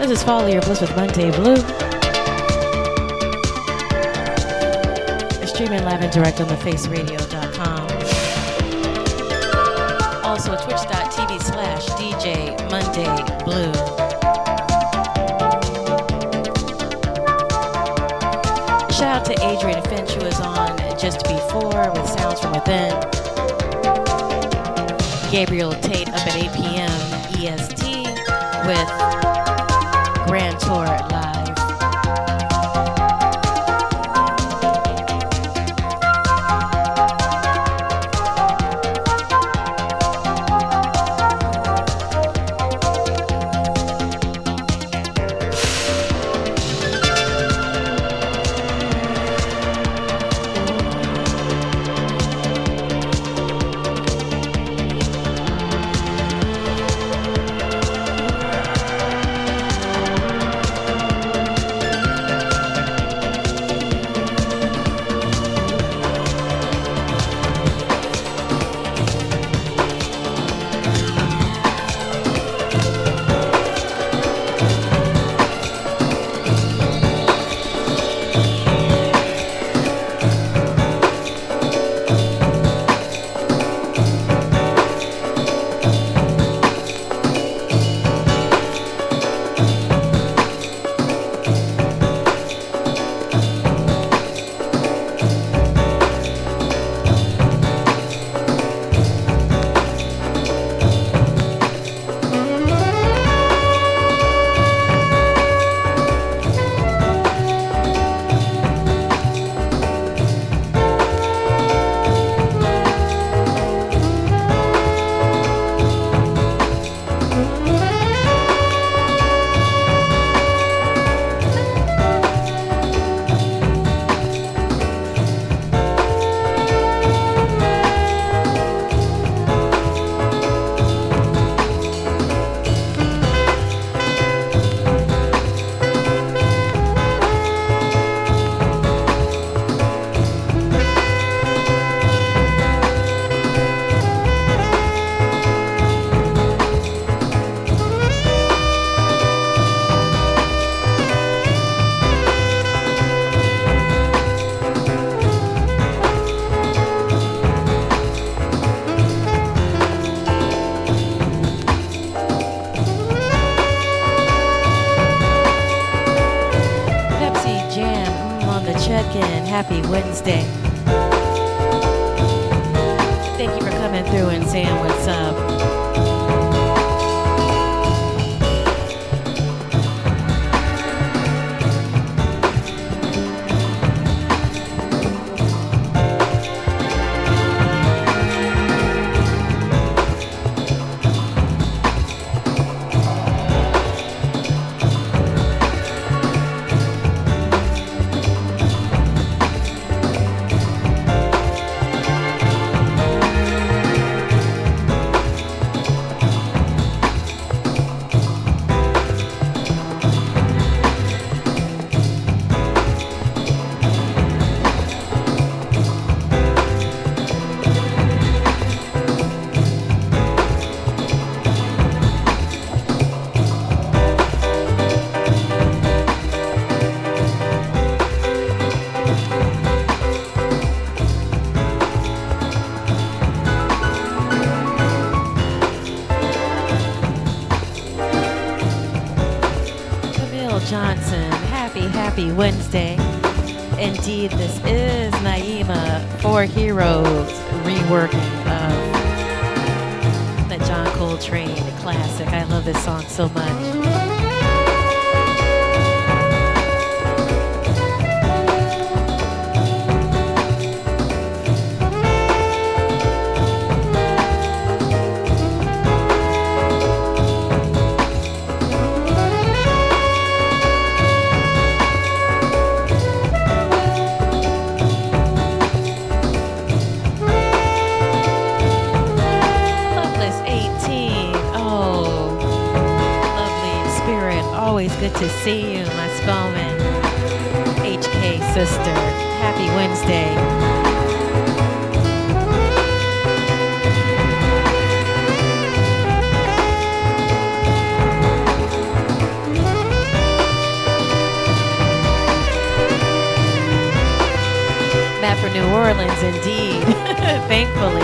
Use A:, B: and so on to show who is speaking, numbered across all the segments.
A: This is Follow Your Bliss with Monday Blue. Streaming live and direct on thefaceradio.com. Also twitch.tv slash DJ Monday Blue. Shout out to Adrian Finch who was on just before with Sounds from Within. Gabriel Tate up at 8 p.m. EST with Tour happy, Wednesday. Indeed, this is Naima 4hero's reworking of the John Coltrane classic. I love this song so much. Wednesday. Matt for New Orleans, indeed. Thankfully.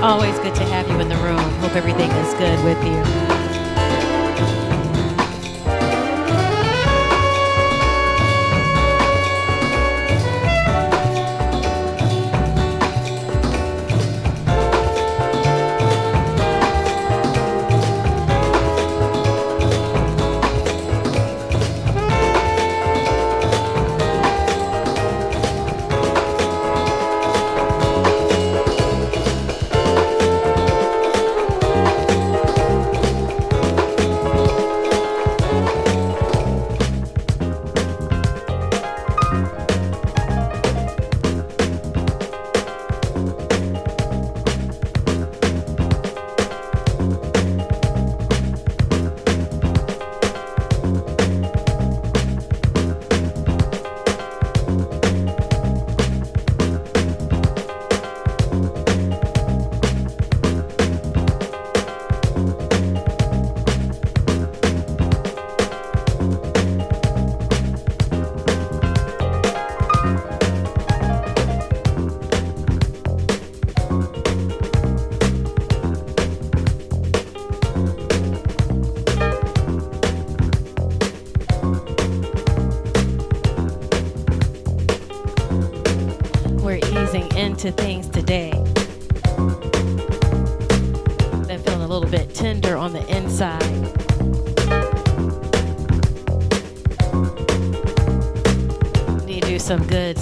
A: Always good to have you in the room. Hope everything is good with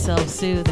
A: self soothing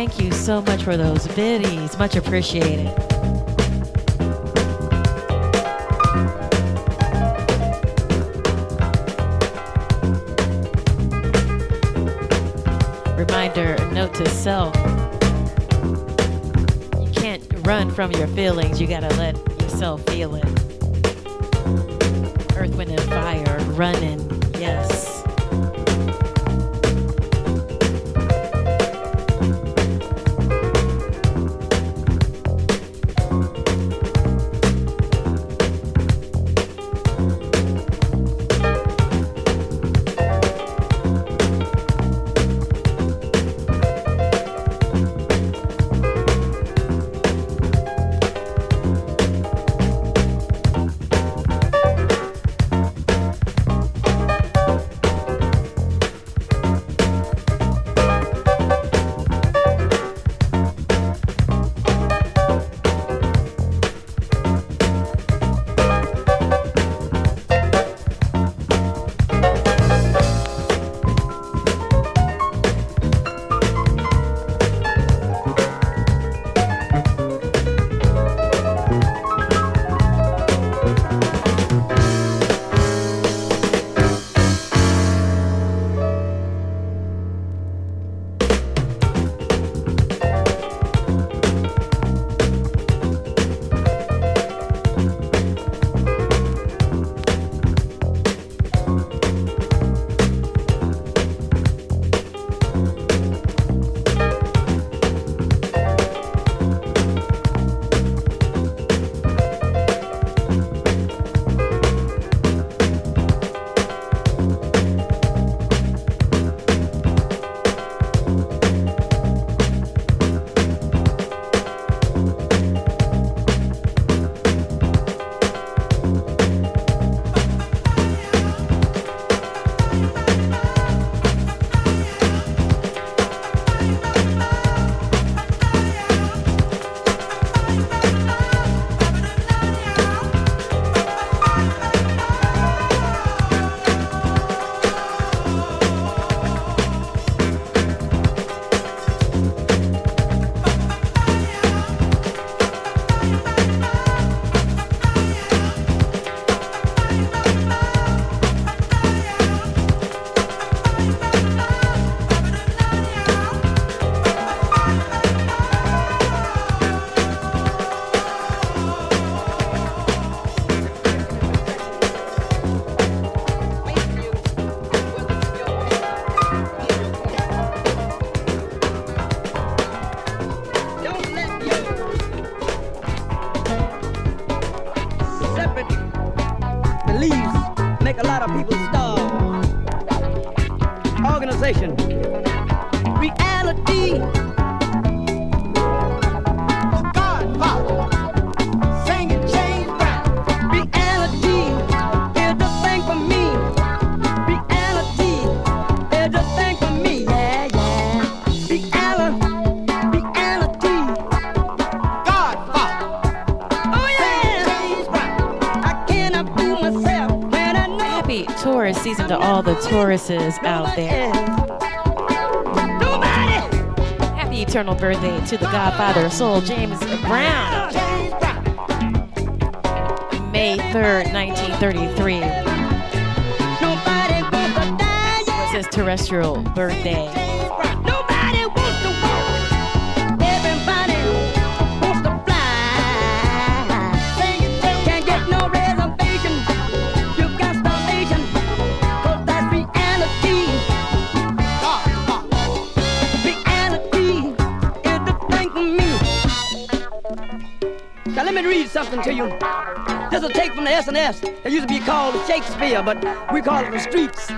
A: Thank you so much for those biddies. Much appreciated. Reminder, note to self. You can't run from your feelings. You gotta let yourself feel it. Earth, wind, and fire running. To all the tourists out there.
B: Nobody.
A: Happy eternal birthday to the godfather of soul, James Brown. May 3rd, 1933
B: Nobody wants
A: was his terrestrial birthday.
B: Something to you. This is a take from the S&S. It used to be called Shakespeare, but we call it the streets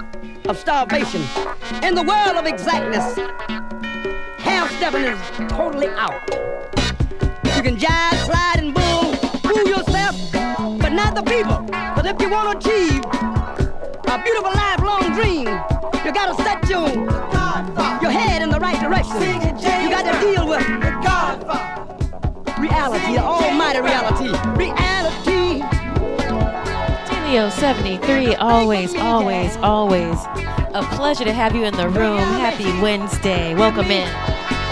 B: of starvation. In the world of exactness, half-stepping is totally out. You can jive, slide, and bull, fool yourself, but not the people. But if you want to achieve a beautiful lifelong inside of reality. Reality.
A: Tenio 73, always, always, always a pleasure to have you in the room. Happy Wednesday. Welcome in.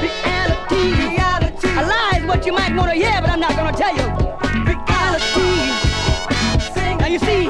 B: Reality. Reality. A lie is what you might want to hear, but I'm
C: not going to tell you. Reality. Now you see,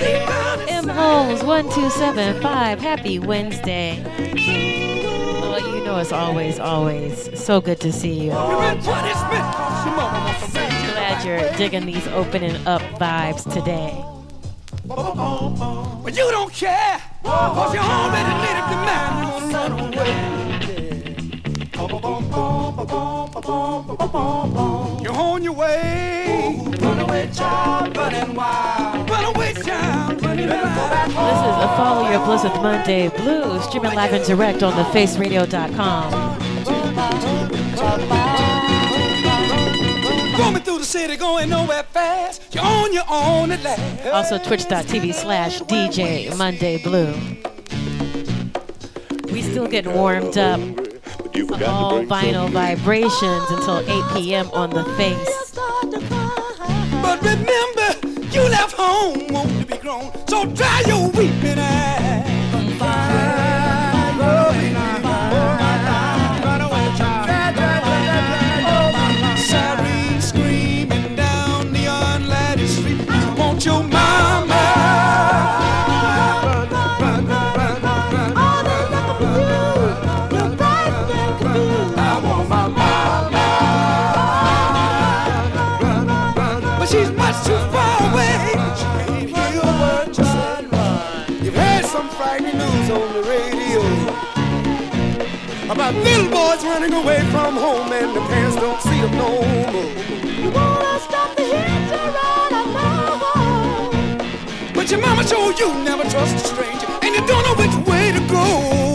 A: M Holes 1275. Happy Wednesday. Well, you know it's always, always so good to see you. Glad you're digging these opening up vibes today.
C: But you don't care, cause you already lit up the mountain. You're on your way. Runaway child, running wild. Runaway
A: this is a Follow Your bliss with Monday Blues, streaming live and direct on thefaceradio.com.
C: Through the city, going nowhere fast. You're on your own at last.
A: Also, twitch.tv slash DJ Monday Blue. We still getting warmed up. All vinyl vibrations until 8 p.m. on the face.
C: But remember, left home, won't be grown. So dry your weeping eyes. about little boys running away from home and the parents don't see them no more. You wanna stop the hitcher on a mama. But your mama showed you never trust a stranger and you don't know which way to go.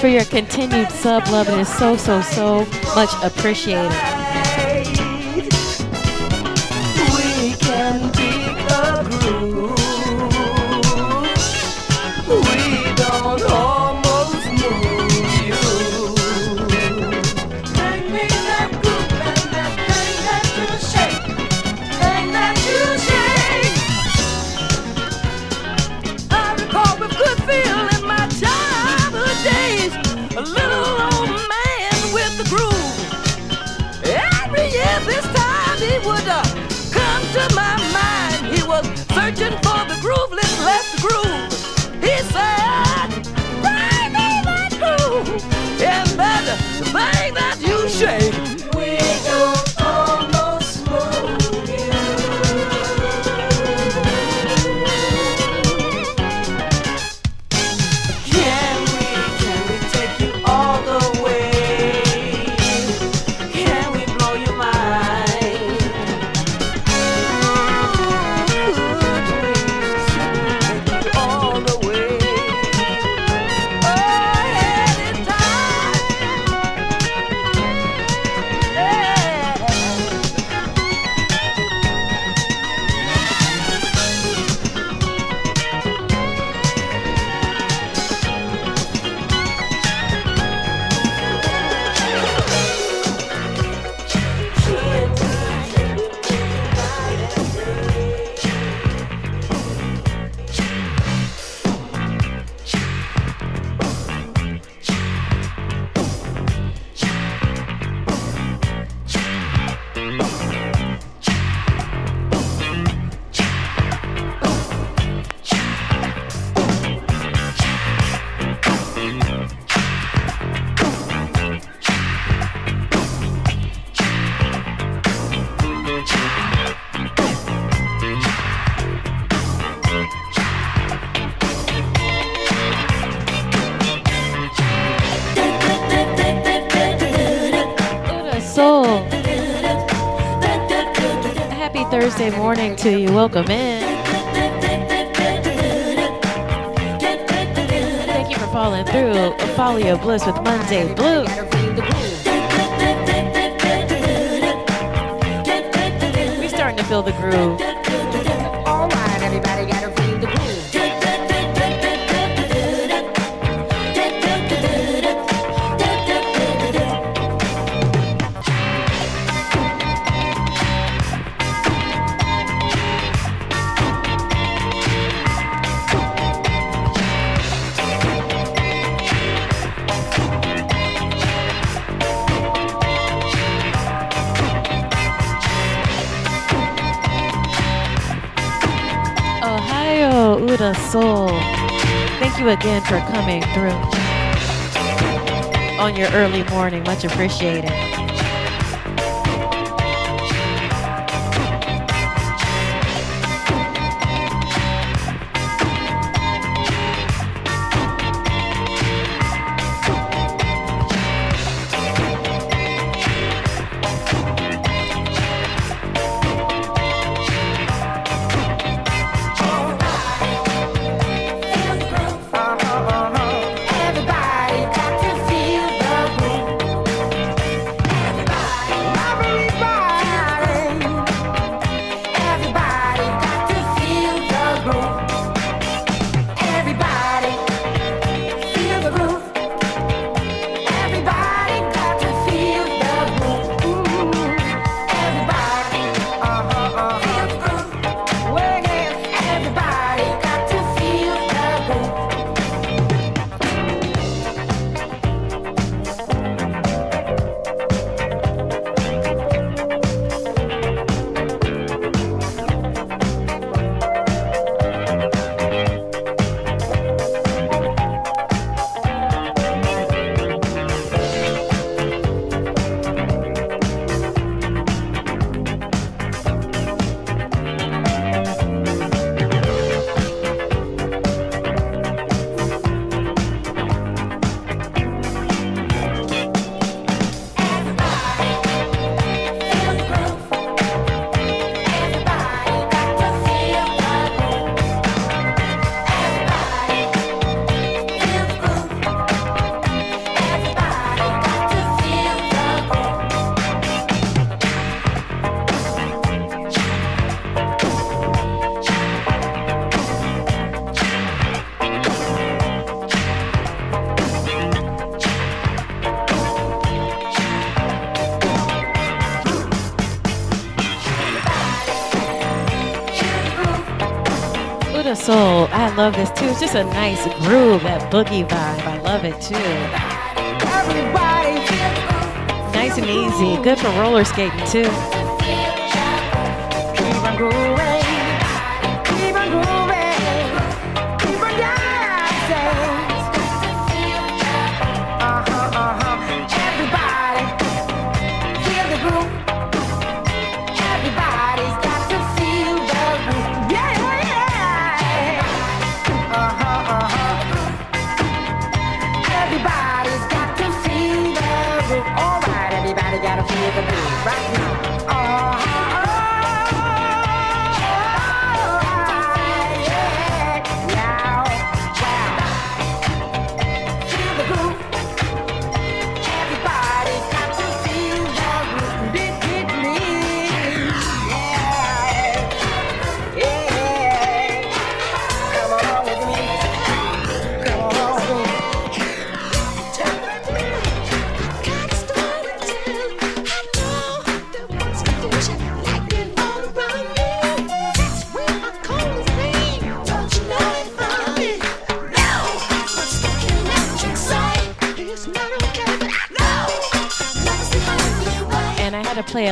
D: for your continued sub love. It is so, so, so much appreciated. Sunday morning to you. Welcome in. Thank you for following through a Follow Your Bliss with Monday Blue. We're starting to feel the groove. soul. Thank you again for coming through on your early morning. Much appreciated.
E: I love this too. It's just a nice groove, that boogie vibe. I love it too. Nice and easy. Good for roller skating too.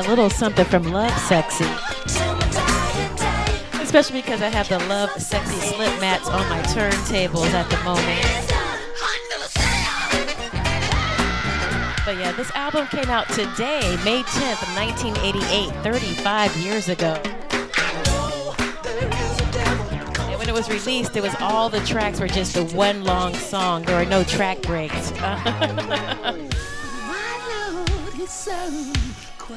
E: Little something from Lovesexy. Especially because I have the Love Sexy slip mats on my turntables at the moment. But yeah, this album came out today, May 10th, 1988, 35 years ago. And when it was released, it was all the tracks were just the one long song. There were no track breaks.
F: All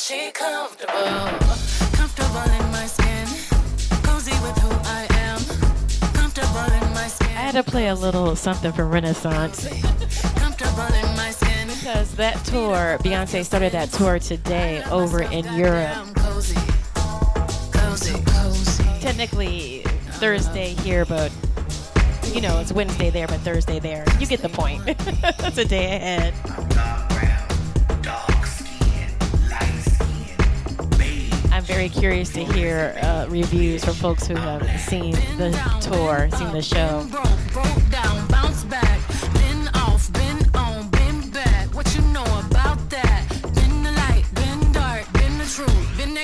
G: She comfortable, comfortable in my skin, cozy with who I am, comfortable in my skin.
A: I had to play a little something from Renaissance
G: Comfortable in my skin.
A: because that tour, Beyonce started that tour today over in Europe.
G: I'm cozy, cozy, cozy.
A: Technically Thursday here, but you know it's Wednesday there, but Thursday there. You get the point. it's a day ahead. Very curious to hear uh, reviews from folks who have seen the tour, seen the show.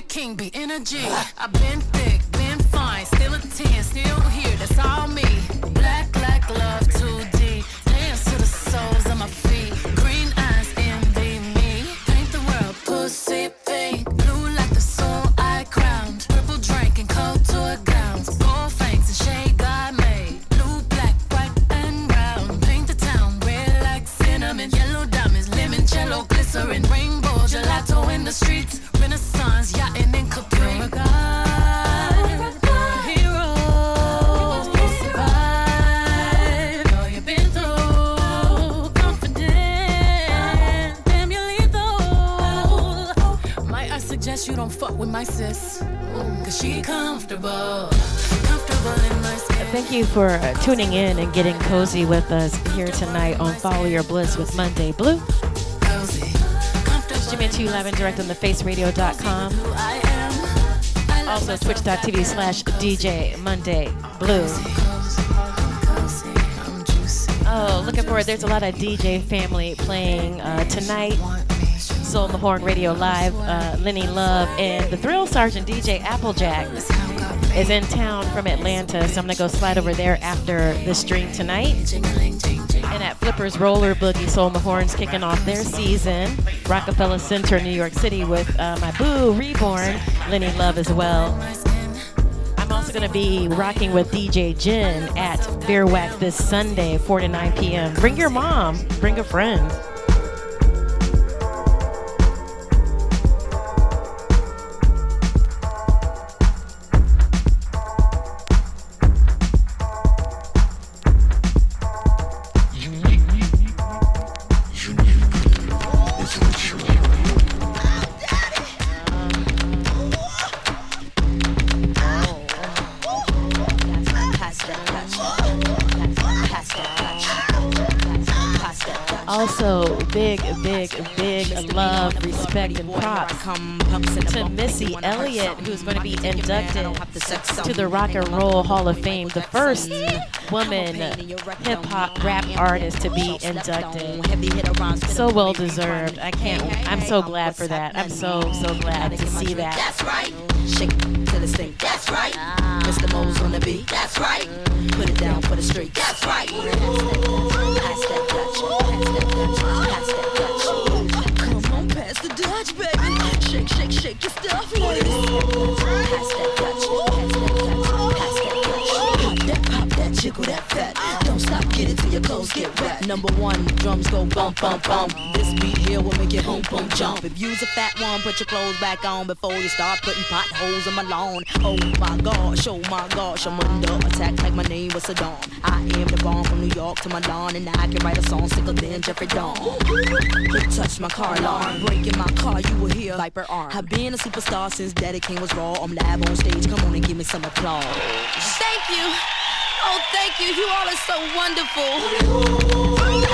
G: King, be energy. I've been thick, been fine, still a 10, still here, that's all me. Black, black love, 2D. Dance to the soles of my feet. Green eyes, envy me. Paint the world, pussy lethal. Might I suggest you don't fuck with my sis? Cause she comfortable. Comfortable in my skin.
A: Thank you for uh, tuning in and getting cozy with us here tonight on Follow Your Bliss with Monday Blue.
G: Cozy.
A: You live and direct on thefaceradio.com. Also, twitch.tv slash DJ Monday Blue. Oh, looking forward. There's a lot of DJ family playing uh, tonight. Soul in the Horn Radio Live. Uh, Lenny Love and the Thrill Sergeant DJ Applejack. Is in town from Atlanta, so I'm gonna go slide over there after the stream tonight. And at Flippers Roller Boogie, Soul in the Horns kicking off their season. Rockefeller Center, New York City, with uh, my boo Reborn, Lenny Love as well. I'm also gonna be rocking with DJ Jen at Beer Wax this Sunday, 4 to 9 p.m. Bring your mom, bring a friend. Love, respect, and props to Missy Elliott, who's going to be inducted to the Rock and Roll Hall of Fame, the first woman hip hop rap artist to be inducted. So well deserved. I can't. I'm so glad for that. I'm so so glad to see that.
H: That's right. Shake till it's thing. That's right. Mr. Mo's on the beat. That's right. Put it down for the street. That's right. Pass that Dutch. Pass that Dutch. Pass that Number one, drums go bump, bump, bump. This beat here will make it boom, boom, jump. If you's a fat one, put your clothes back on before you start putting potholes in my lawn. Oh my gosh, oh my gosh, I'm under attack like my name was Saddam. I am the bomb from New York to Milan, and I can write a song sicker than Jeffrey Dawn. It touched my car alarm, breaking my car, you will hear Viper arm. I've been a superstar since Daddy Kane was raw. I'm live on stage, come on and give me some applause. Thank you. Oh, thank you. You all are so wonderful.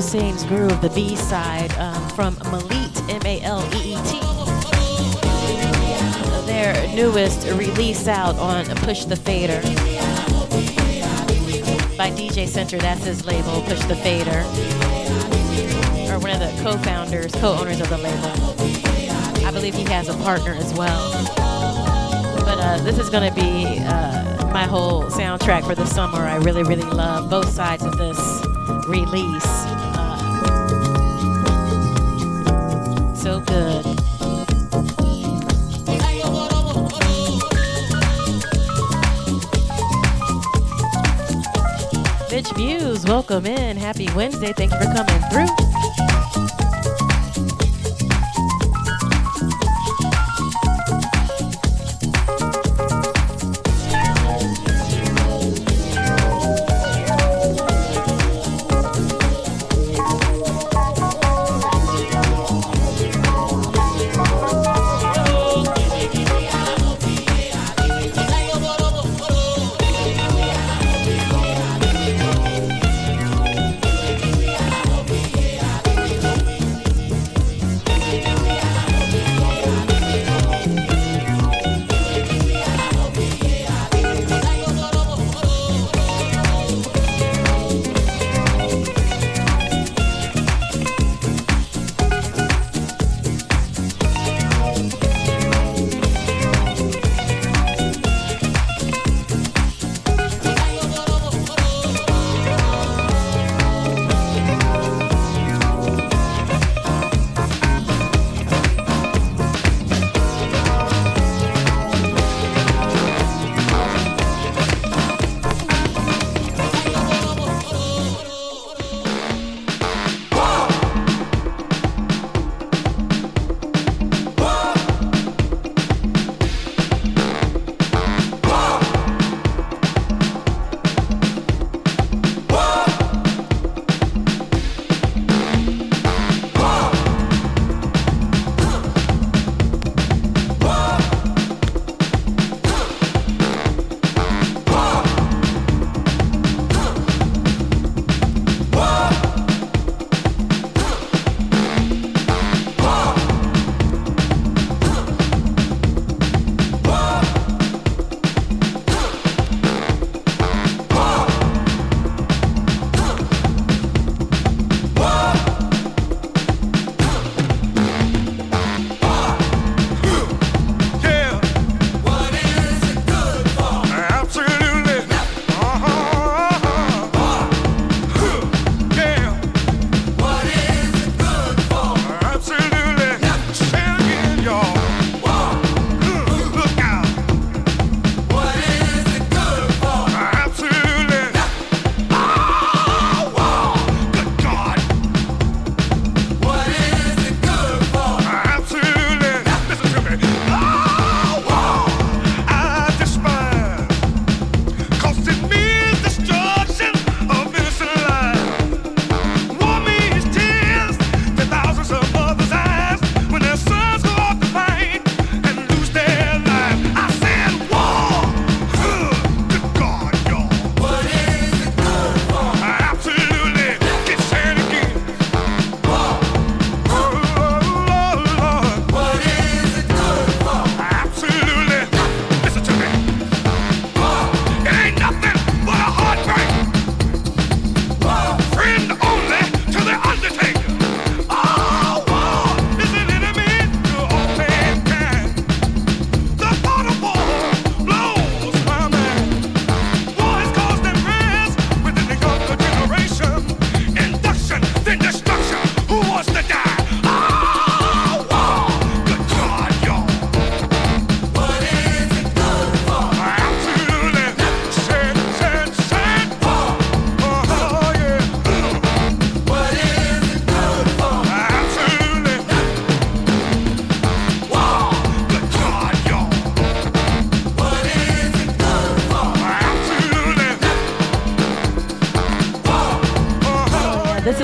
A: Track, Groove, the B side um, from Maleet, M A L E E T. Their newest release out on Push the Fader by DJ Center. That's his label, Push the Fader. Or one of the co founders, co owners of the label. I believe he has a partner as well. But uh, this is going to be uh, my whole soundtrack for the summer. I really, really love both sides of this release. So good. Bitch Views, welcome in. Happy Wednesday. Thank you for coming through.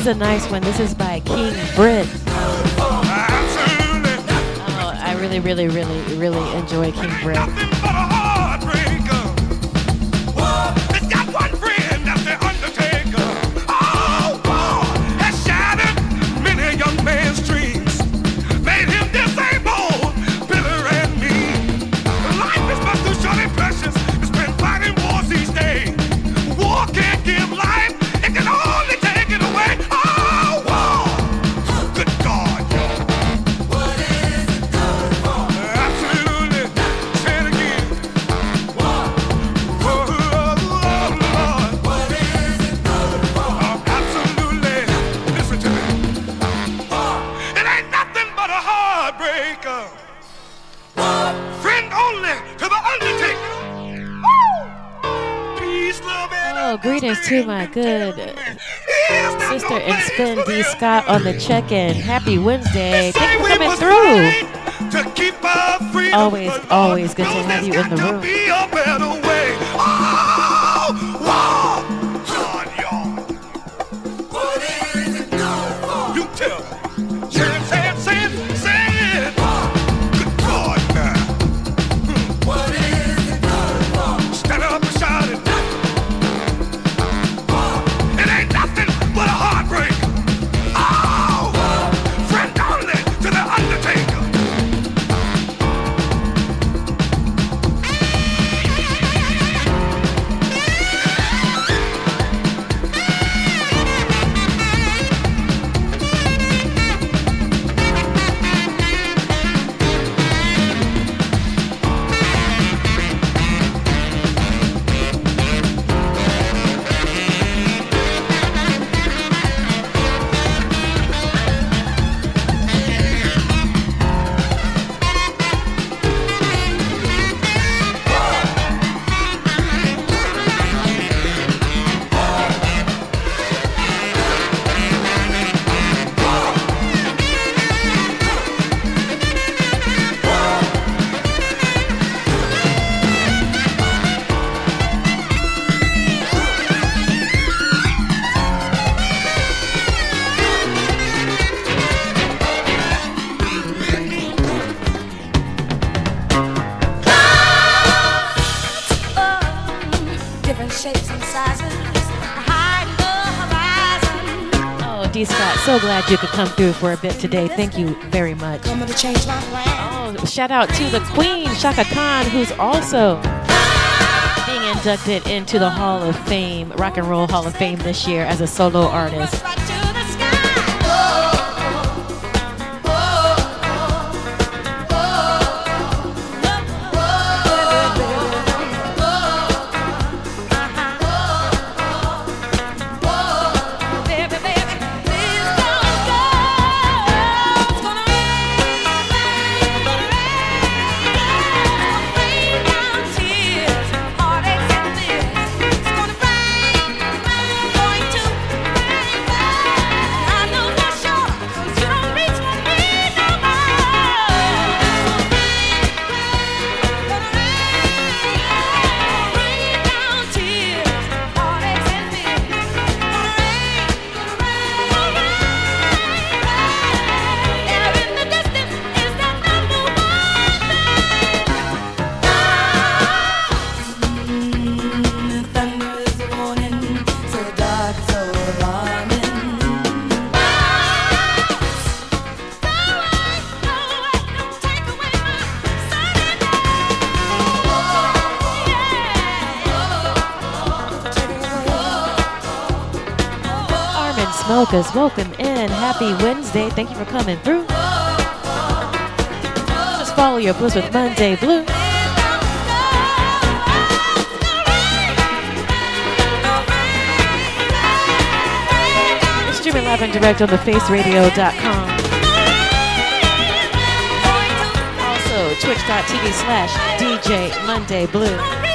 I: Is a nice one. This is by King Britt. Oh, oh, I really, really, really, really enjoy King Britt.
A: To
I: my good sister and Spin D Scott on the check-in. Happy Wednesday. Thank you for coming through.
A: to keep our freedom.
I: Always, always good to have you in the room.
A: You
I: could come through for a bit today. Thank you very much.
F: Coming to change my plan.
I: Oh, shout out to the Queen, Chaka Khan, who's also being inducted into the Hall of Fame, Rock and Roll Hall of Fame this year as a solo artist. Armin welcome in. Happy Wednesday. Thank you for coming through. Just follow your bliss with Monday Blue. Streaming live and direct on thefaceradio.com. Also, twitch.tv slash DJ Monday Blue.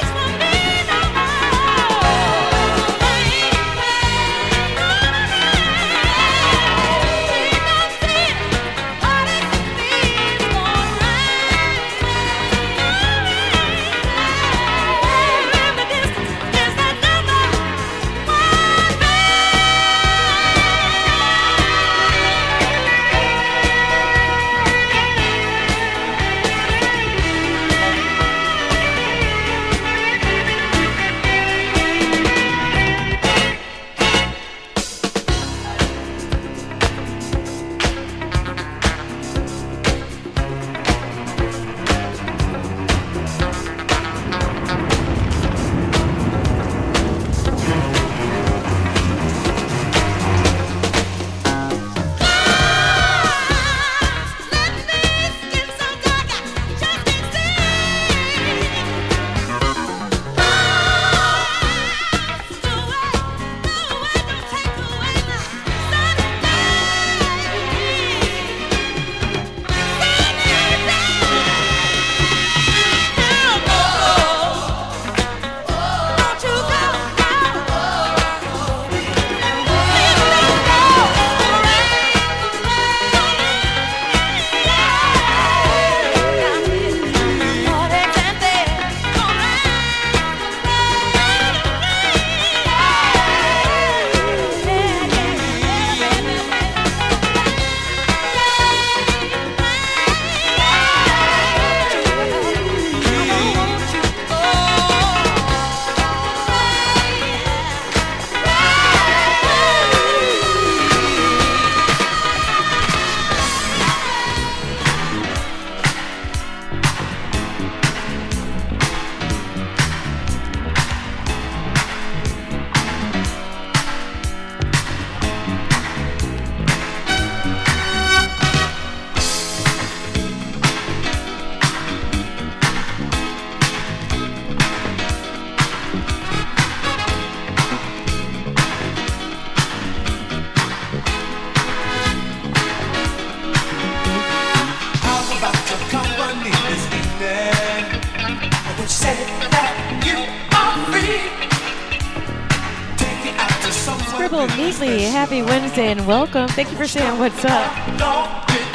A: saying welcome. Thank you for saying what's up.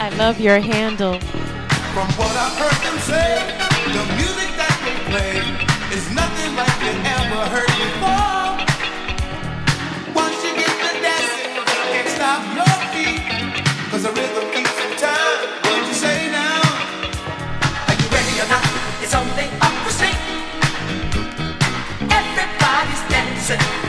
A: I love your handle.
J: From what I've heard them say, the music that they play is nothing like you ever heard before. Once you get the dancing, can't stop your feet, cause the rhythm keeps in time. What you say now?
K: Are you ready or not? It's only up for sing. Everybody's dancing.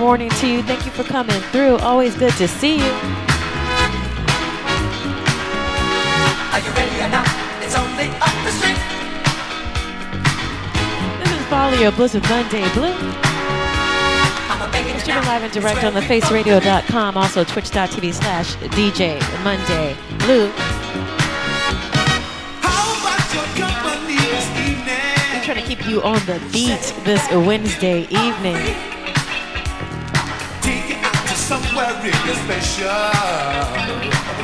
A: morning to you. Thank you for coming through. Always good to see you.
K: Are you ready or not? It's only up the street.
A: This is Follow Your Bliss of Monday Blue. Streaming live and direct on the faceradio.com, also twitch.tv slash DJ Monday Blue. I'm trying to keep you on the beat this Wednesday evening.
J: radio special.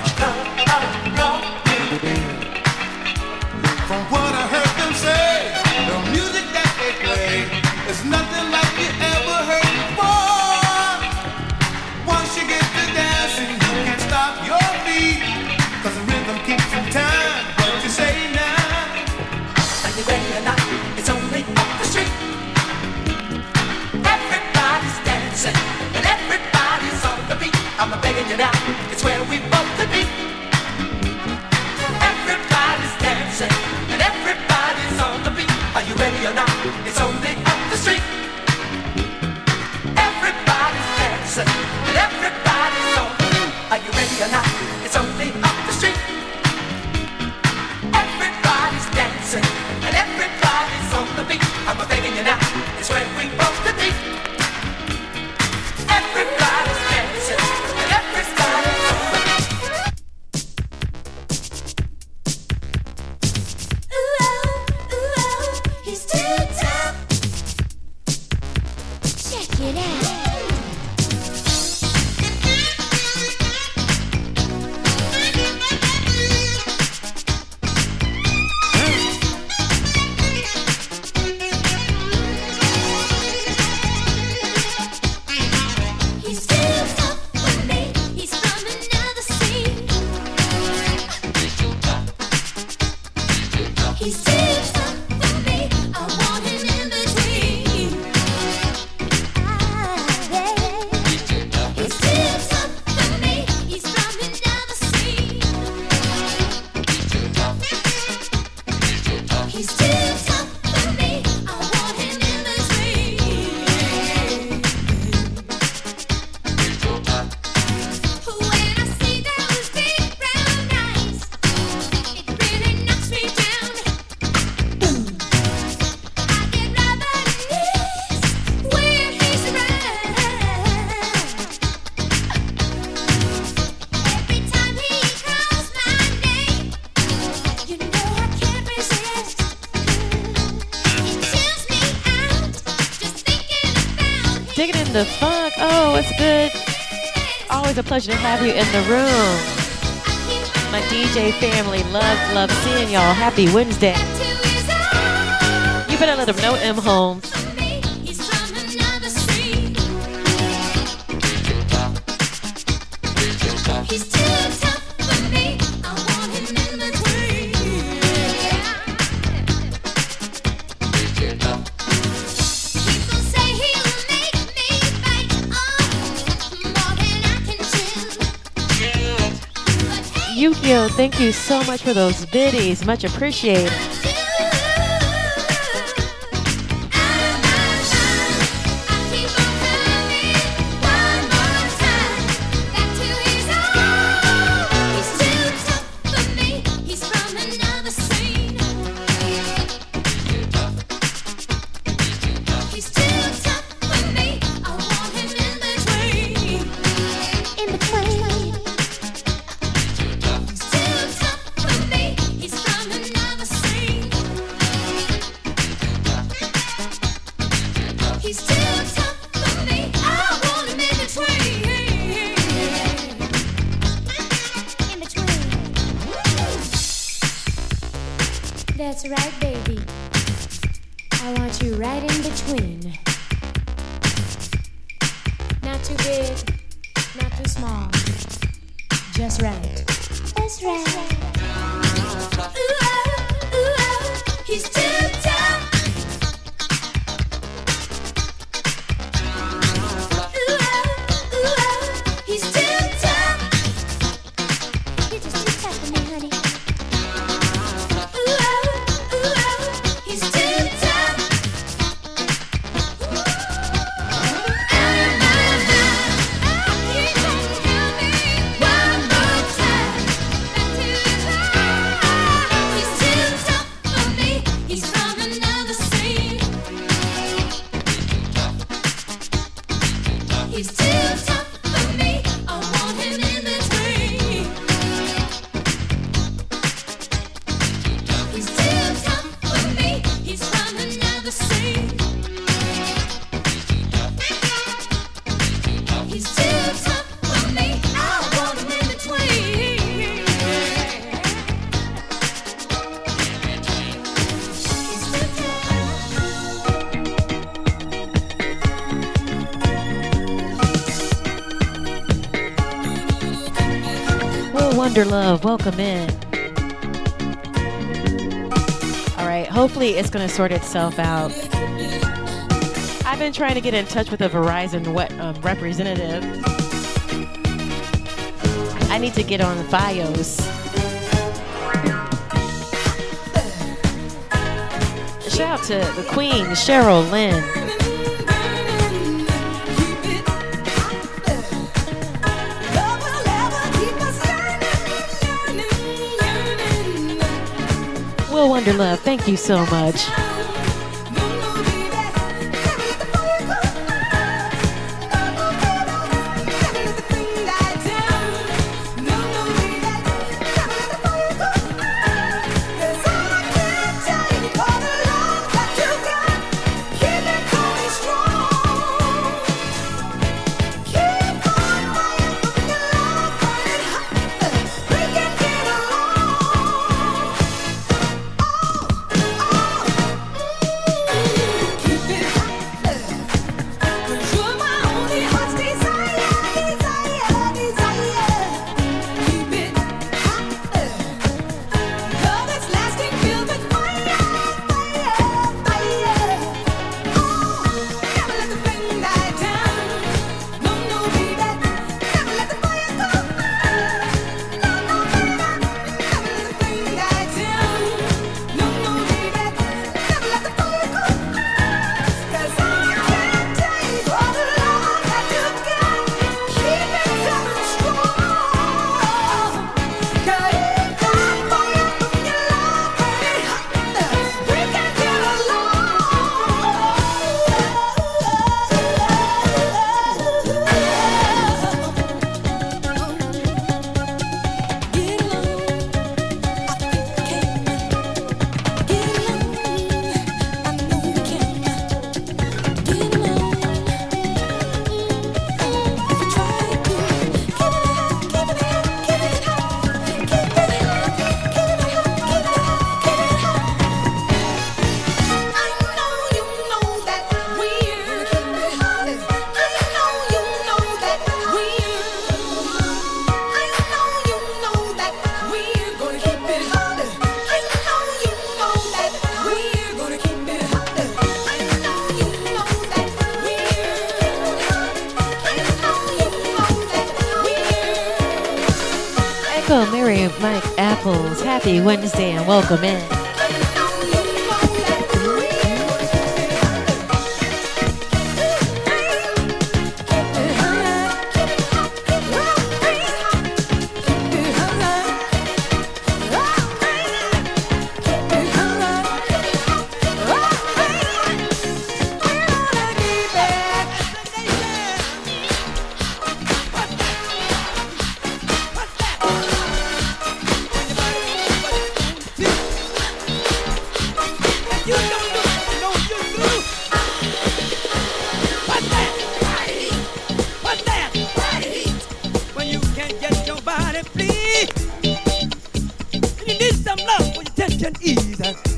J: The
F: funk. Oh, it's good. Always a pleasure to have you in the room. My DJ family, love, love seeing y'all. Happy Wednesday. You better let them know, M. Holmes. Yukio, thank you so much for those biddies. Much appreciated. Wonder Love, welcome in. Hopefully it's going to sort itself out. I've been trying to get in touch with a Verizon what, um, representative. I need to get on FiOS. Shout out to the Queen, Cheryl Lynn. Wonder Love, thank you so much.
A: 그 러. Can is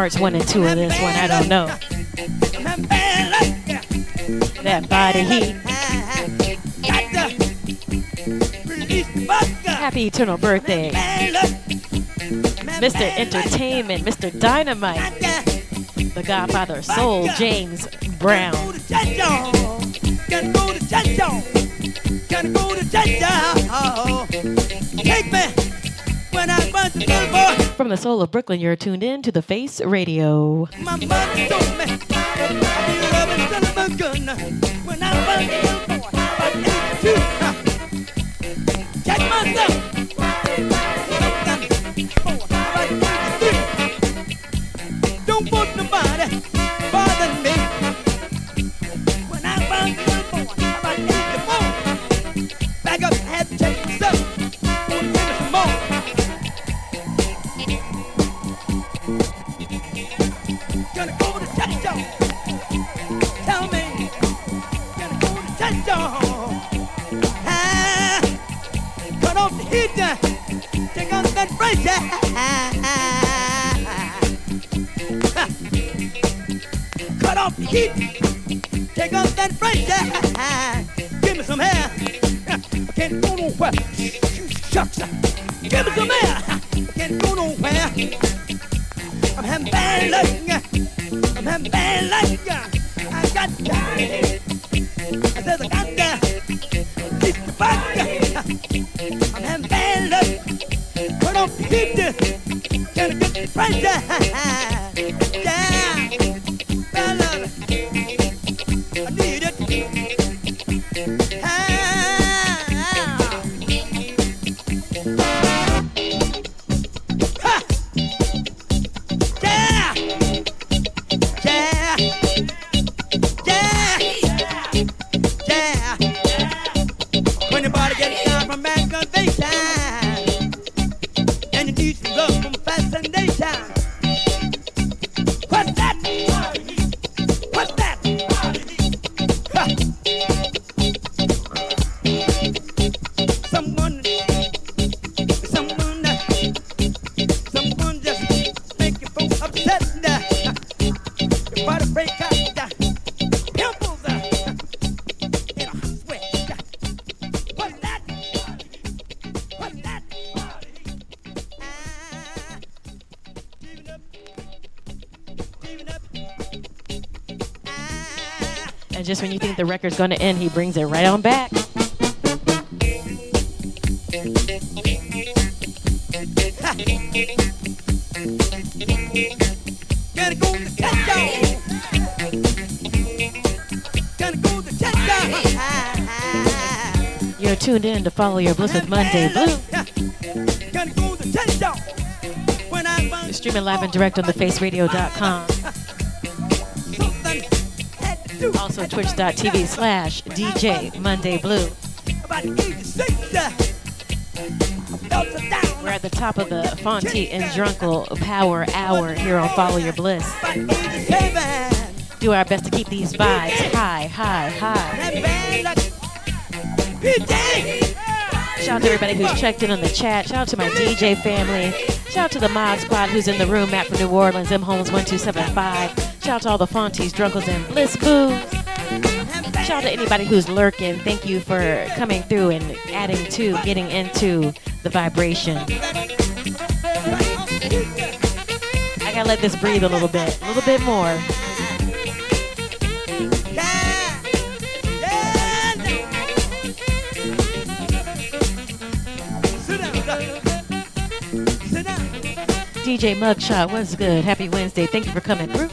A: parts one and two of this one. I don't know. That body heat. Happy eternal birthday, Mr. Entertainment, Mr. Dynamite, the Godfather of Soul, James Brown.
L: Take me when I was a little boy.
A: From the soul of Brooklyn, you're tuned in to The Face Radio.
L: Myself. And just
A: when you think the record's going to end, he brings it right on back. You're tuned in to Follow Your Bliss with Monday Blue.
L: You're streaming live and direct on thefaceradio.com. Also twitch.tv slash DJ Monday Blue. We're at the top of the Fonty and Drunkle Power Hour here on Follow Your Bliss. Do our best to keep these vibes high, high, high. Shout out to everybody who's checked in on the chat. Shout out to my DJ family. Shout out to the Mod Squad who's in the room, Matt from New Orleans, M Holmes 1275. Shout out to all the Fonties, Drunkles, and Bliss Boos. Shout out to anybody who's lurking. Thank you for coming through and adding to, getting into the vibration. I gotta let this breathe a little bit, a little bit more. DJ Mugshot, what's good? Happy Wednesday. Thank you for coming through.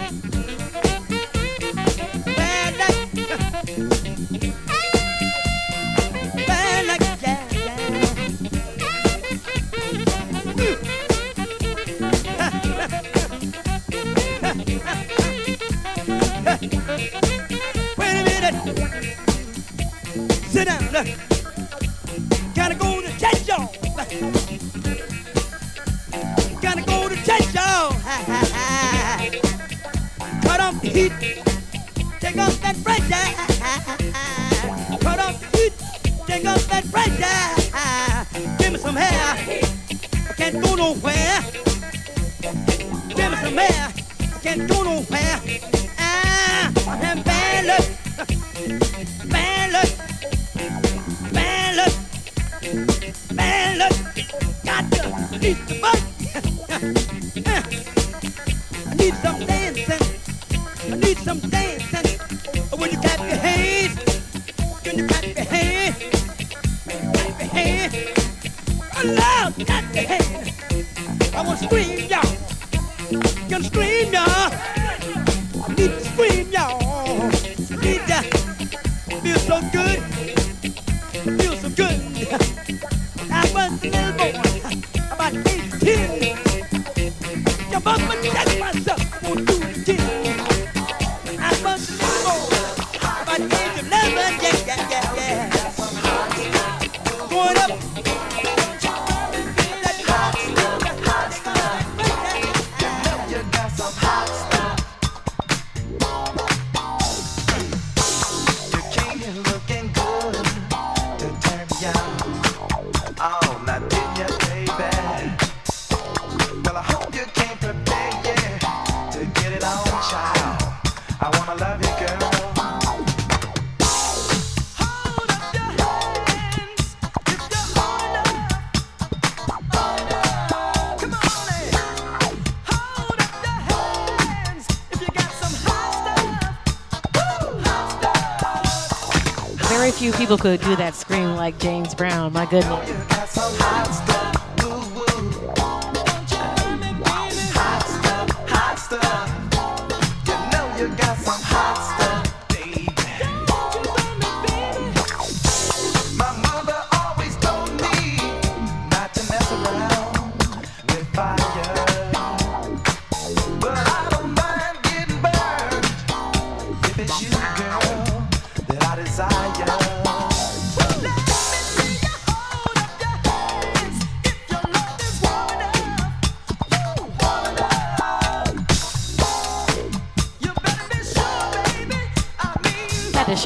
L: Very few people could do that scream like James Brown. My goodness.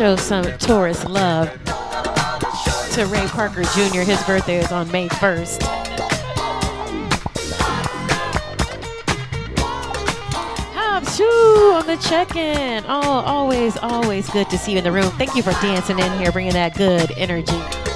L: Show some Taurus love to Ray Parker Jr. His birthday is on May 1st. Hobbs Shoo on the check-in. Oh, always, always good to see you in the room. Thank you for dancing in here, bringing that good energy.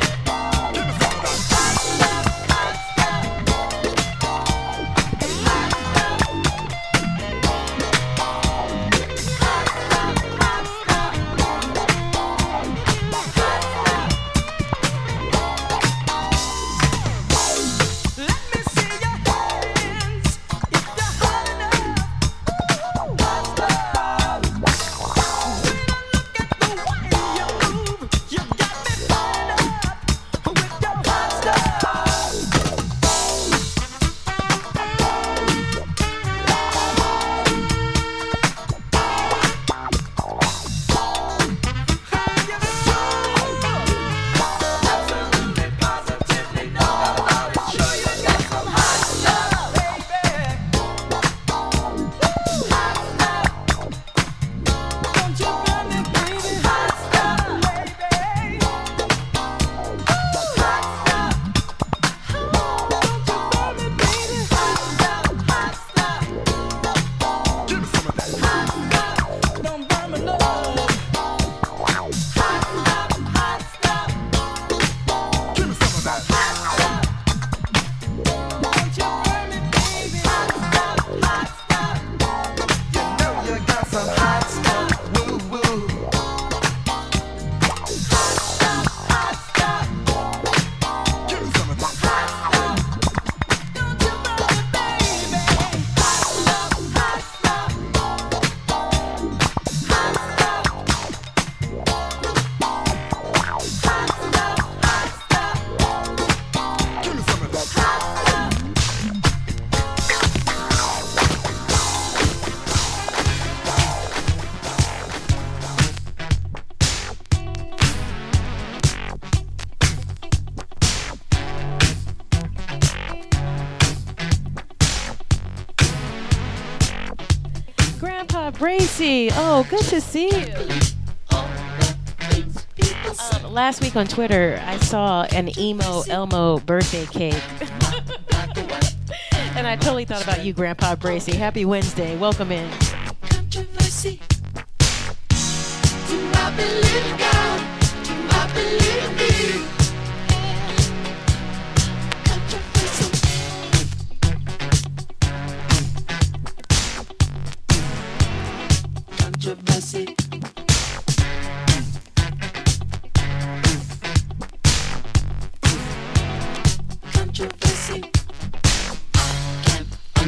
A: Lucy. Oh, good to see you. Um, last week on Twitter, I saw an emo Elmo birthday cake. and I totally thought about you, Grandpa Bracy. Happy Wednesday. Welcome in.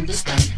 L: understand.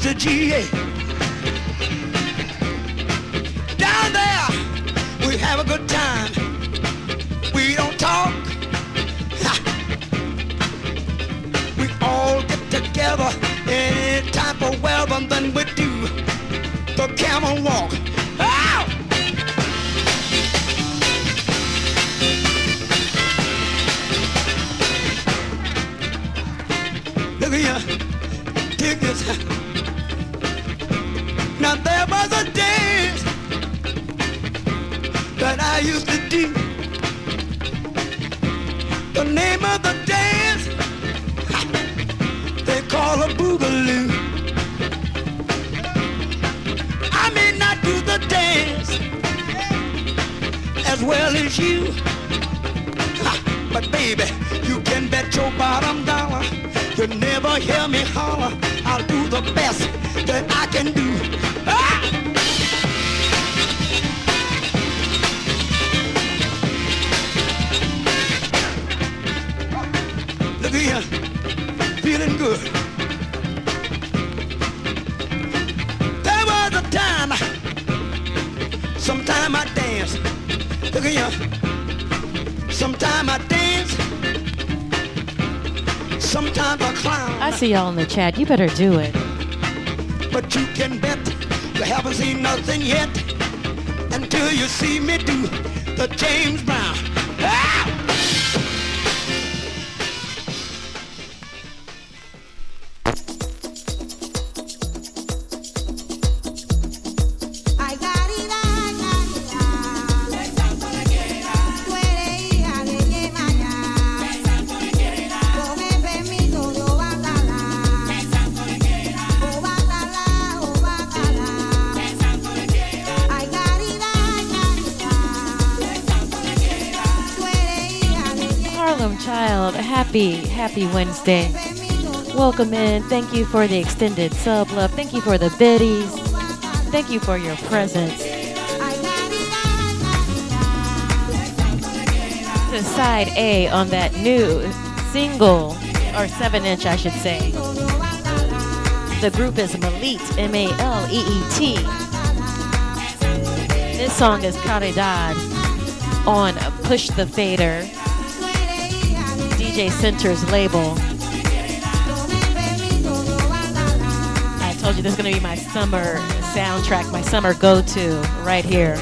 C: Mr. GA. Down there, we have a good time. We don't talk. Ha. We all get together any type of weather, then we do the camel walk. Look at you.
M: Dig this. Now there was a dance that I used to do. The name of the dance they call a boogaloo. I may not do the dance as well as you, but baby, you can bet your bottom dollar you never hear me holler. I'll do the best that I can do. Good. There was a time, sometime I dance. Look here, sometime I dance, sometimes I clown.
A: I see y'all in the chat. You better do it.
M: But you can bet you haven't seen nothing yet until you see me do the James Brown.
A: Happy, Wednesday. Welcome in. Thank you for the extended sub love. Thank you for the biddies. Thank you for your presence. The side A on that new single, or 7 inch, I should say. The group is Maleet, M A L E E T. This song is Caridad on Push the Fader, Center's label. I told you this is going to be my summer soundtrack, my summer go to right here.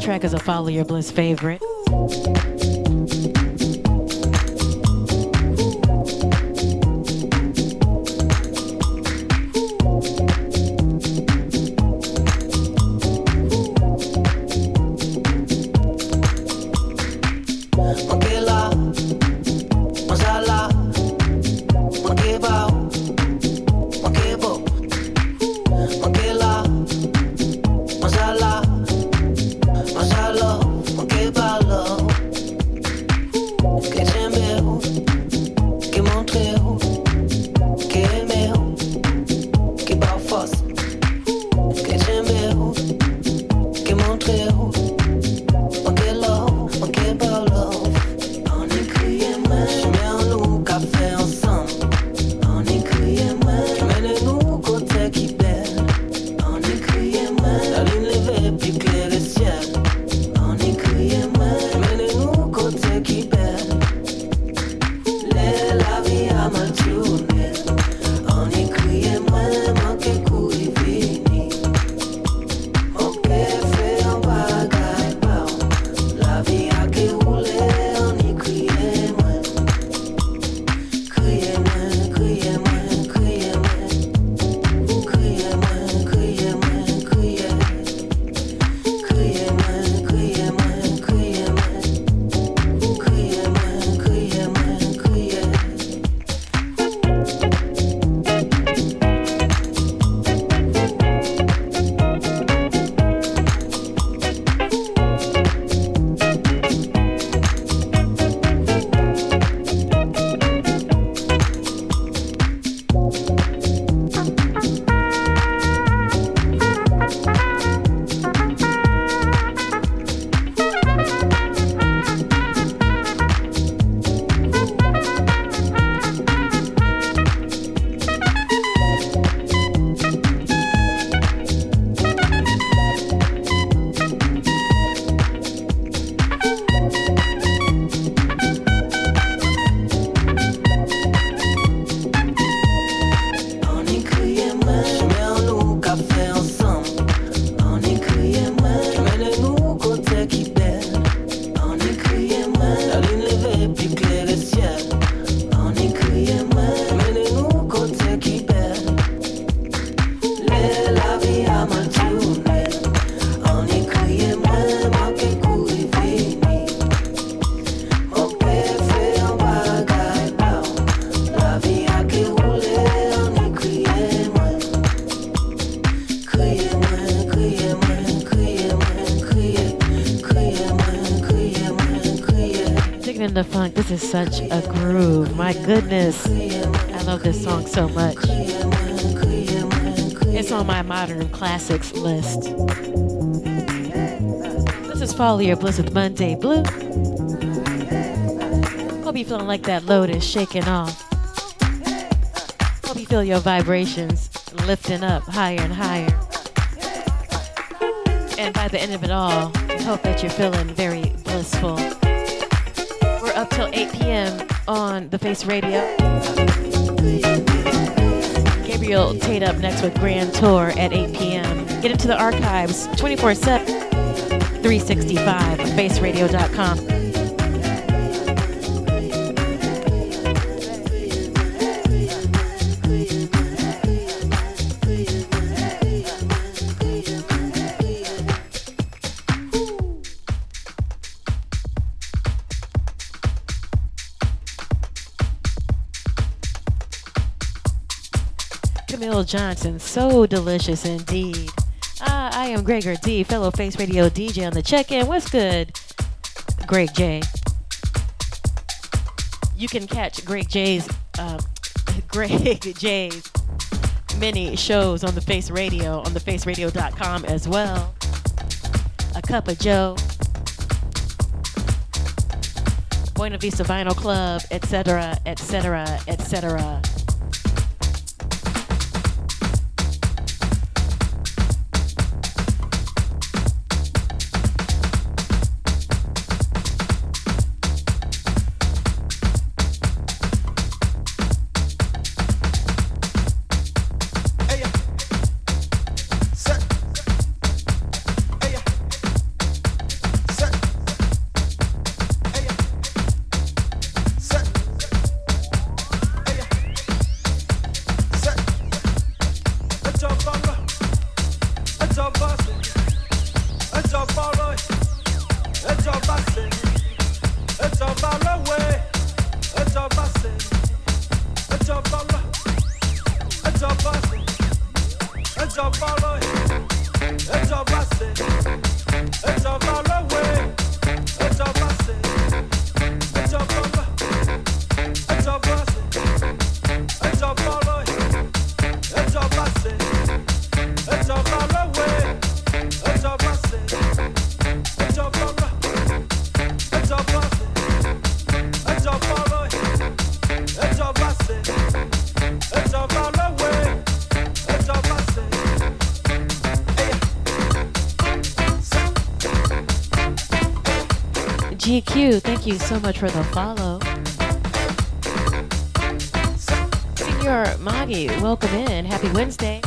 A: Track is a Follow Your Bliss favorite. Such a groove. My goodness. I love this song so much. It's on my modern classics list. This is Follow Your Bliss with Monday Blue. Hope you feeling like that load is shaking off. Hope you feel your vibrations lifting up higher and higher. And by the end of it all, I hope that you're feeling very blissful. p.m. on the Face Radio. Gabriel Tate up next with Grand Tour at 8 p.m. Get into the archives 24 7, 365 faceradio.com. Johnson, so delicious indeed. Ah, I am Gregor D, fellow Face Radio DJ on the check-in. What's good, Greg J? You can catch Greg J's, um, Greg J's many shows on the Face Radio on thefaceradio.com as well. A Cup of Joe, Buena Vista Vinyl Club, etc., etc., etc.
N: you so much for the follow. Senor Maggie. welcome in. Happy Wednesday.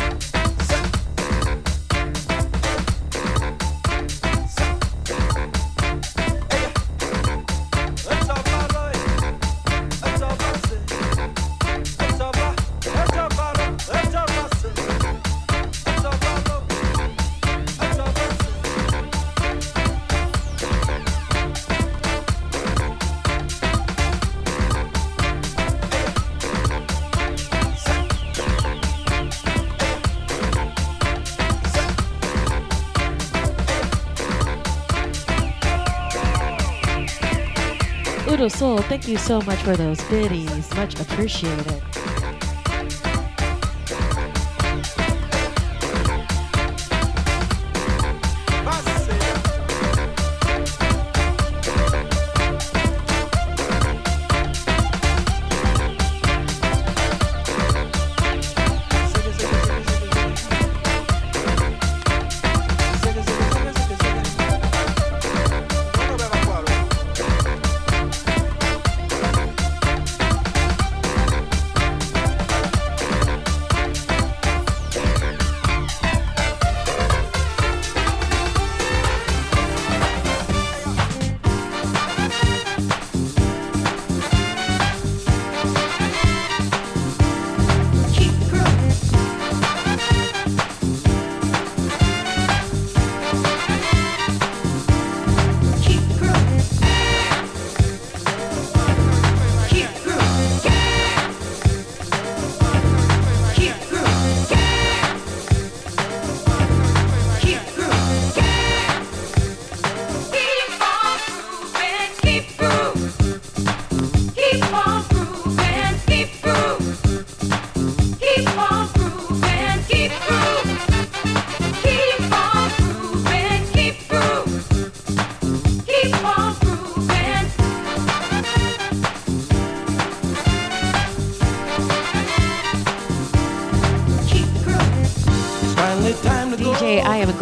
N: Little Soul, thank you so much for those goodies. Much appreciated.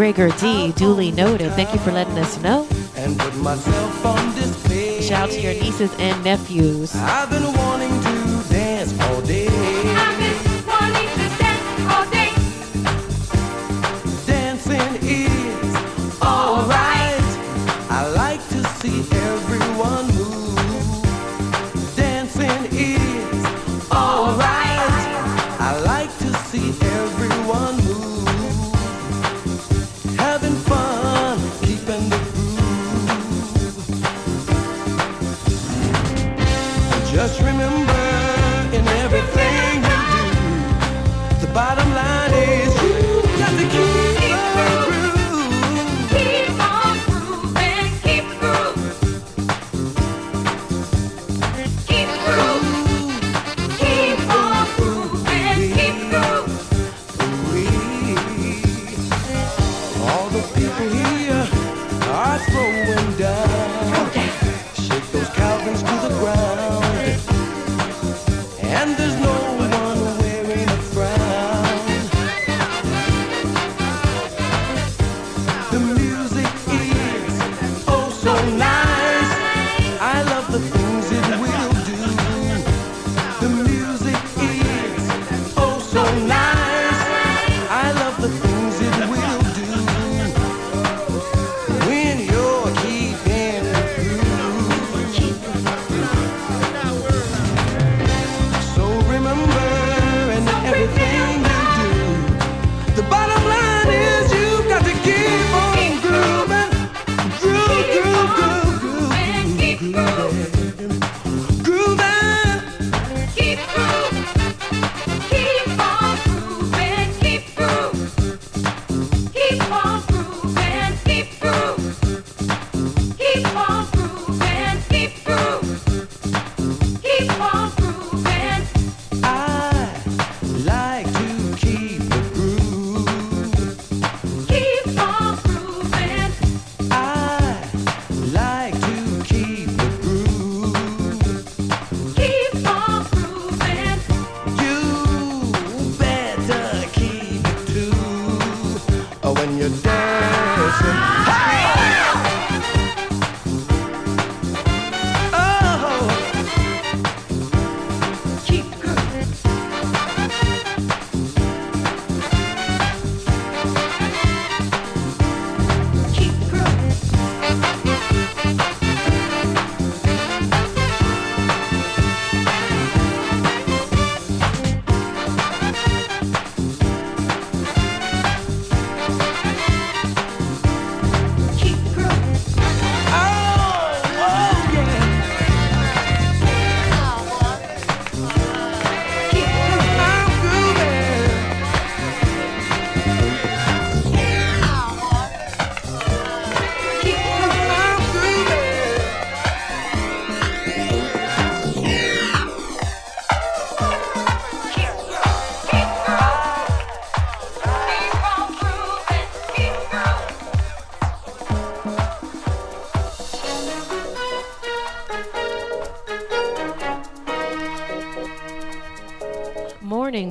N: Gregor D, duly noted. Thank you for letting us know.
A: And put myself on.
N: Shout out to your nieces and nephews.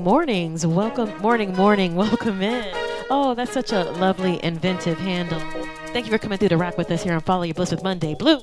O: mornings. Welcome, morning, morning. Welcome in. Oh, that's such a lovely, inventive handle. Thank you for coming through to rock with us here on Follow Your Bliss with Monday Blue.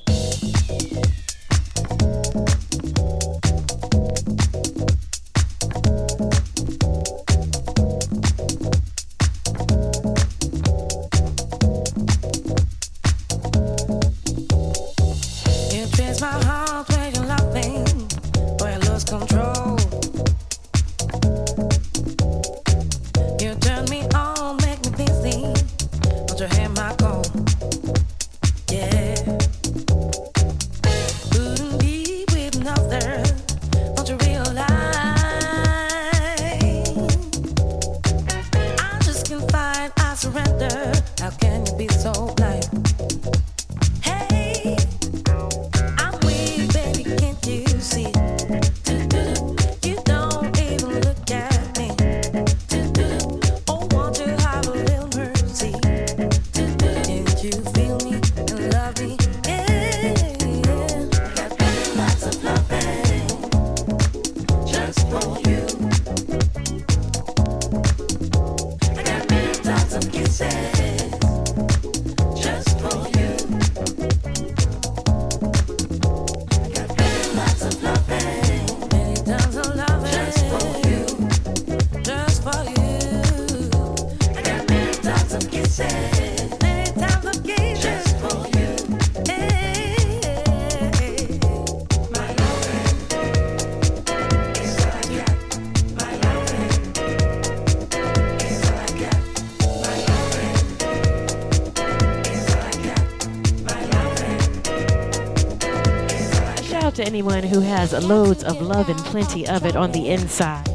O: anyone who has loads of love and plenty of it on the inside.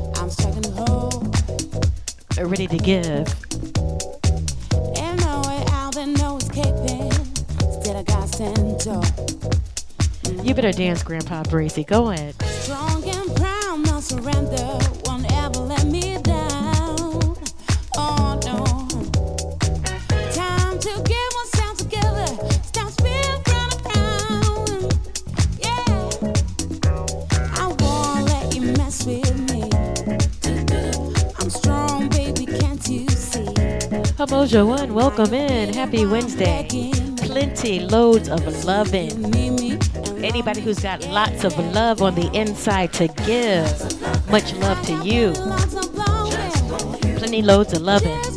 O: Ready to give. You better dance, Grandpa Bracy. Go ahead. Joanne, welcome in. Happy Wednesday. Plenty, loads of loving. Anybody who's got lots of love on the inside to give, much love to you. Plenty, loads of loving.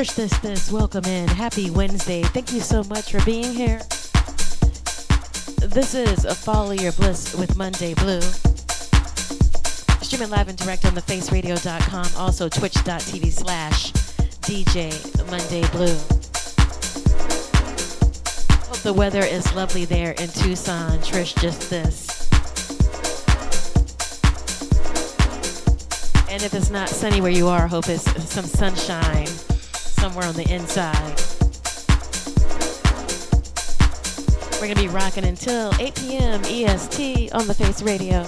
A: Trish This This, welcome in. Happy Wednesday. Thank you so much for being here. This is a Follow Your Bliss with Monday Blue. Streaming live and direct on thefaceradio.com, also twitch.tv slash DJ Monday Blue. Hope the weather is lovely there in Tucson. Trish, just this. And if it's not sunny where you are, hope it's some sunshine somewhere on the inside. We're going to be rocking until 8 p.m. EST on the Face Radio.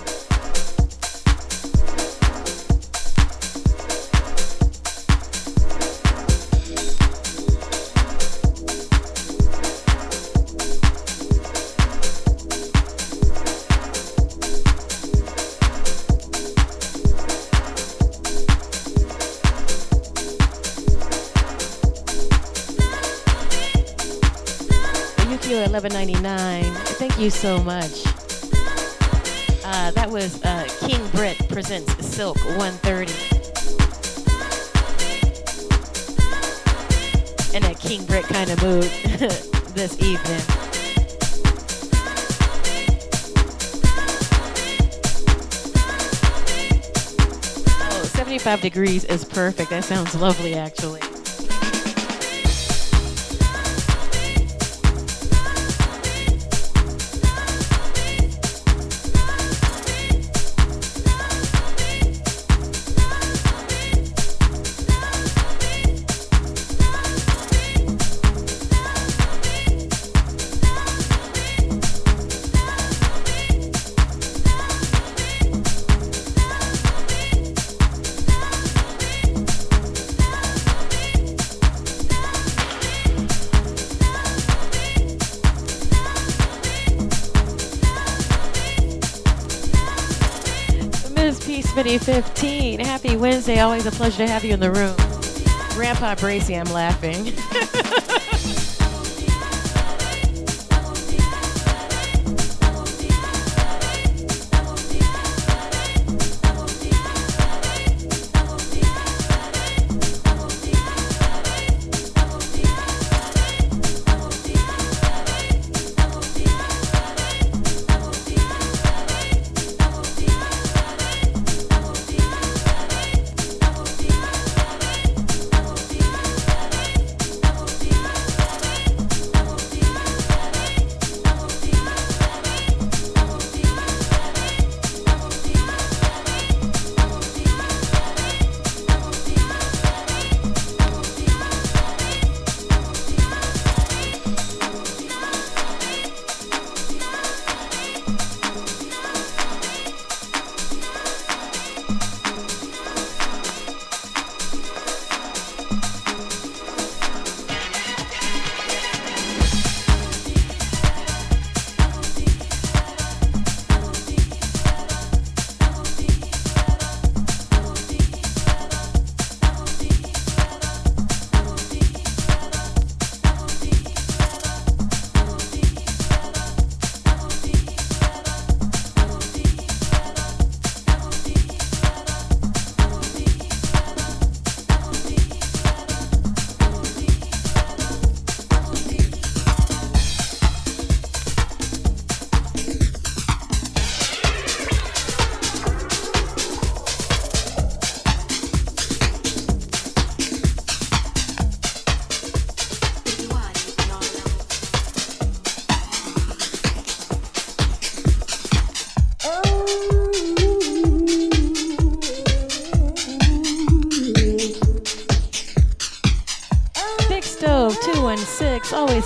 A: Yukio 1199. Thank you so much. Uh, that was uh, King Britt presents Sylk 130. In a King Britt kind of mood this evening. Oh, 75 degrees is perfect. That sounds lovely, actually. 15. Happy Wednesday. Always a pleasure to have you in the room. Grandpa Bracy, I'm laughing.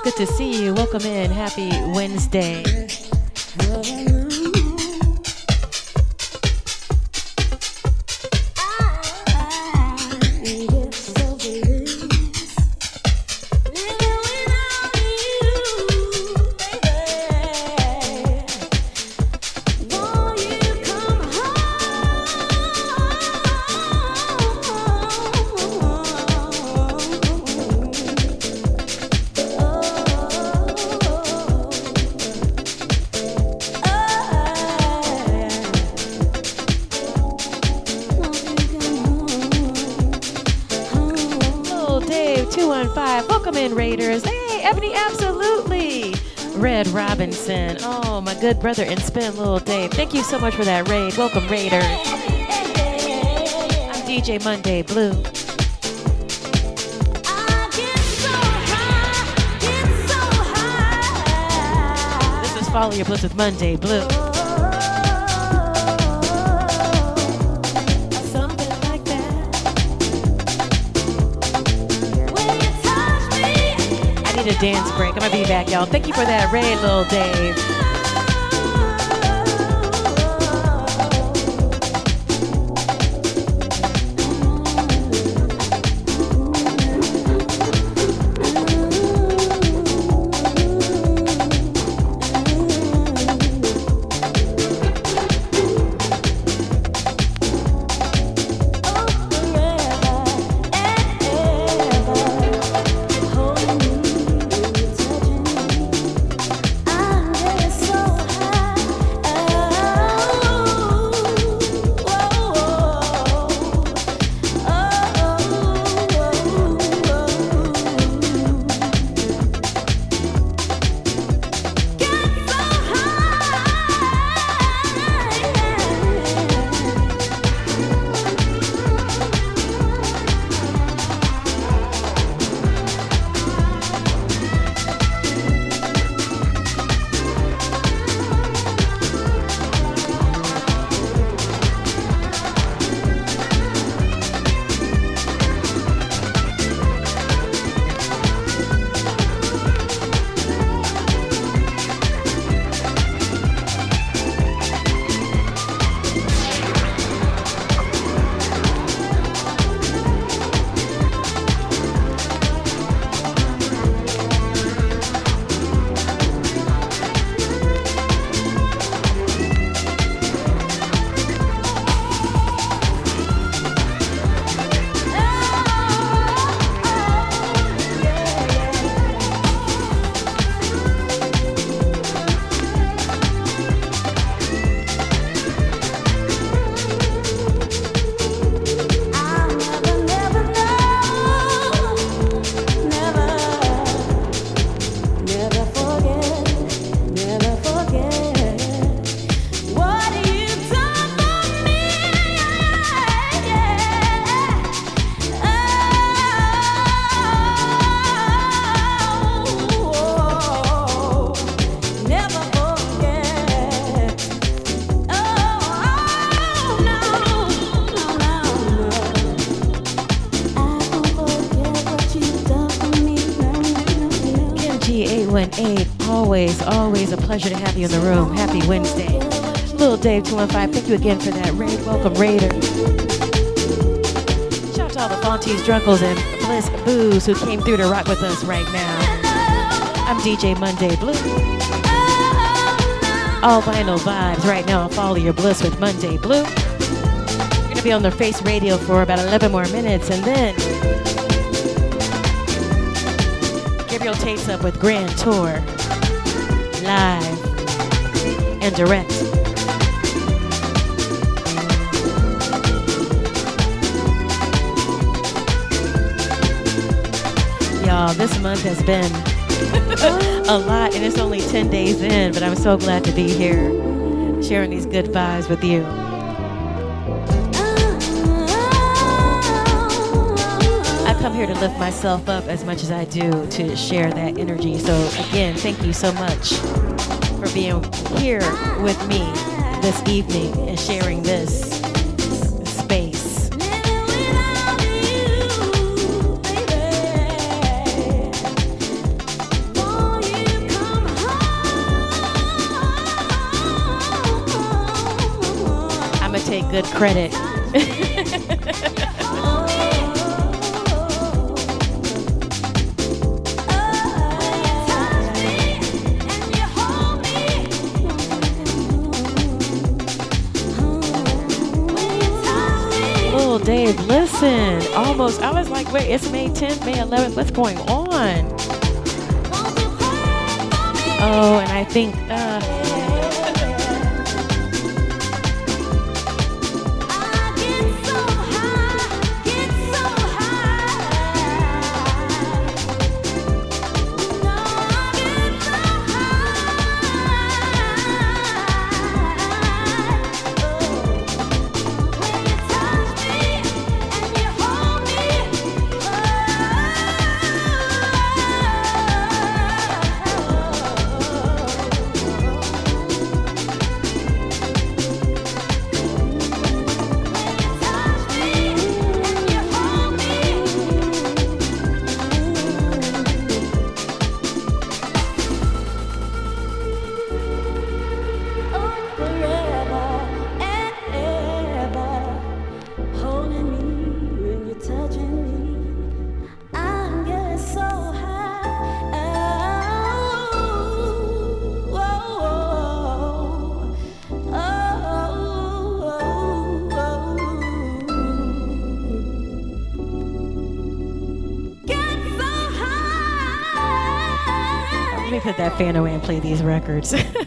A: good to see you. Welcome in. Happy Wednesday. Good brother and spin little Dave. Thank you so much for that raid. Welcome, Raiders. I'm DJ Monday Blue. This is Follow Your Bliss with Monday Blue. A dance break. I'm gonna be back, y'all. Thank you for that raid, little Dave. Always, always a pleasure to have you in the room. Happy Wednesday. Little Dave 215, thank you again for that raid. Welcome, Raider. Shout out to all the Fonties, Drunkles, and Bliss Boos who came through to rock with us right now. I'm DJ Monday Blue. All vinyl vibes right now. Follow your bliss with Monday Blue. We're going to be on the Face Radio for about 11 more minutes and then Gabriel takes up with Grand Tour live and direct. Y'all, this month has been a lot and it's only 10 days in, but I'm so glad to be here sharing these good vibes with you. Lift myself up as much as I do to share that energy. So, again, thank you so much for being here with me this evening and sharing this space. Take good credit. Listen. Almost, I was like, wait, it's May 10th, May 11th. What's going on? Oh, and I think, uh, fan away and play these records.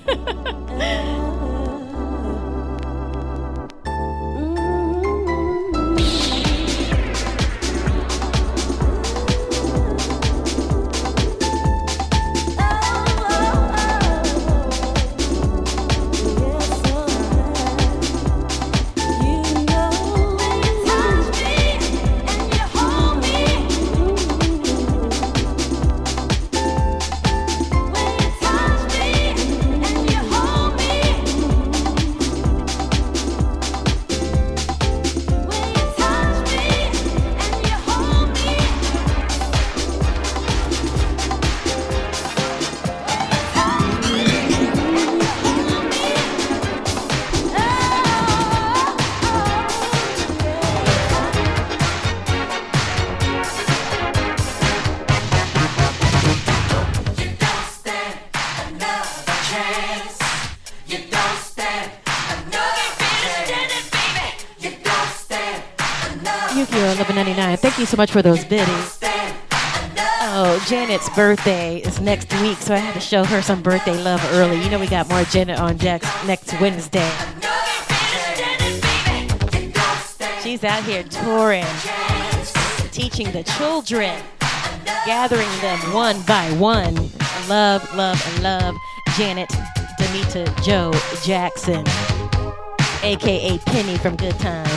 A: much for those biddies. Oh, Janet's birthday is next week, so I had to show her some birthday love early. You know we got more Janet on deck next Wednesday. She's out here touring, teaching the children, gathering them one by one. Love, love, and love Janet Damita Jo Jackson, aka Penny from Good Times.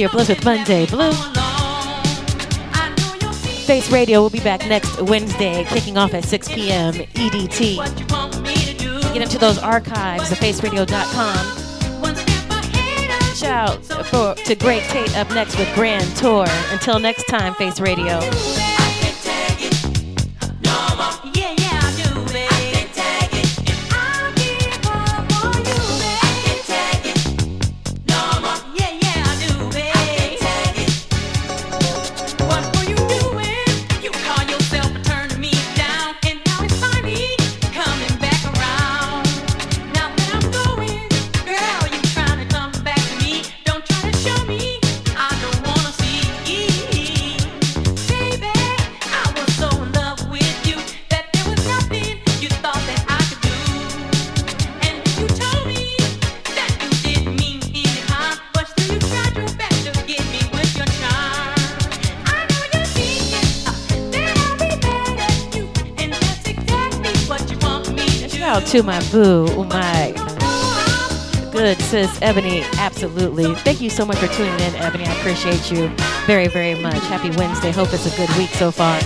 P: Your Bliss with Monday Blue. Face Radio will be back next Wednesday, kicking off at 6 p.m. EDT. Get into those archives at faceradio.com. Shout for to Great Tate up next with Grand Tour. Until next time, Face Radio. To my boo, oh my good sis Ebony. Absolutely. Thank you so much for tuning in, Ebony. I appreciate you very, very much. Happy Wednesday. Hope it's a good week so far.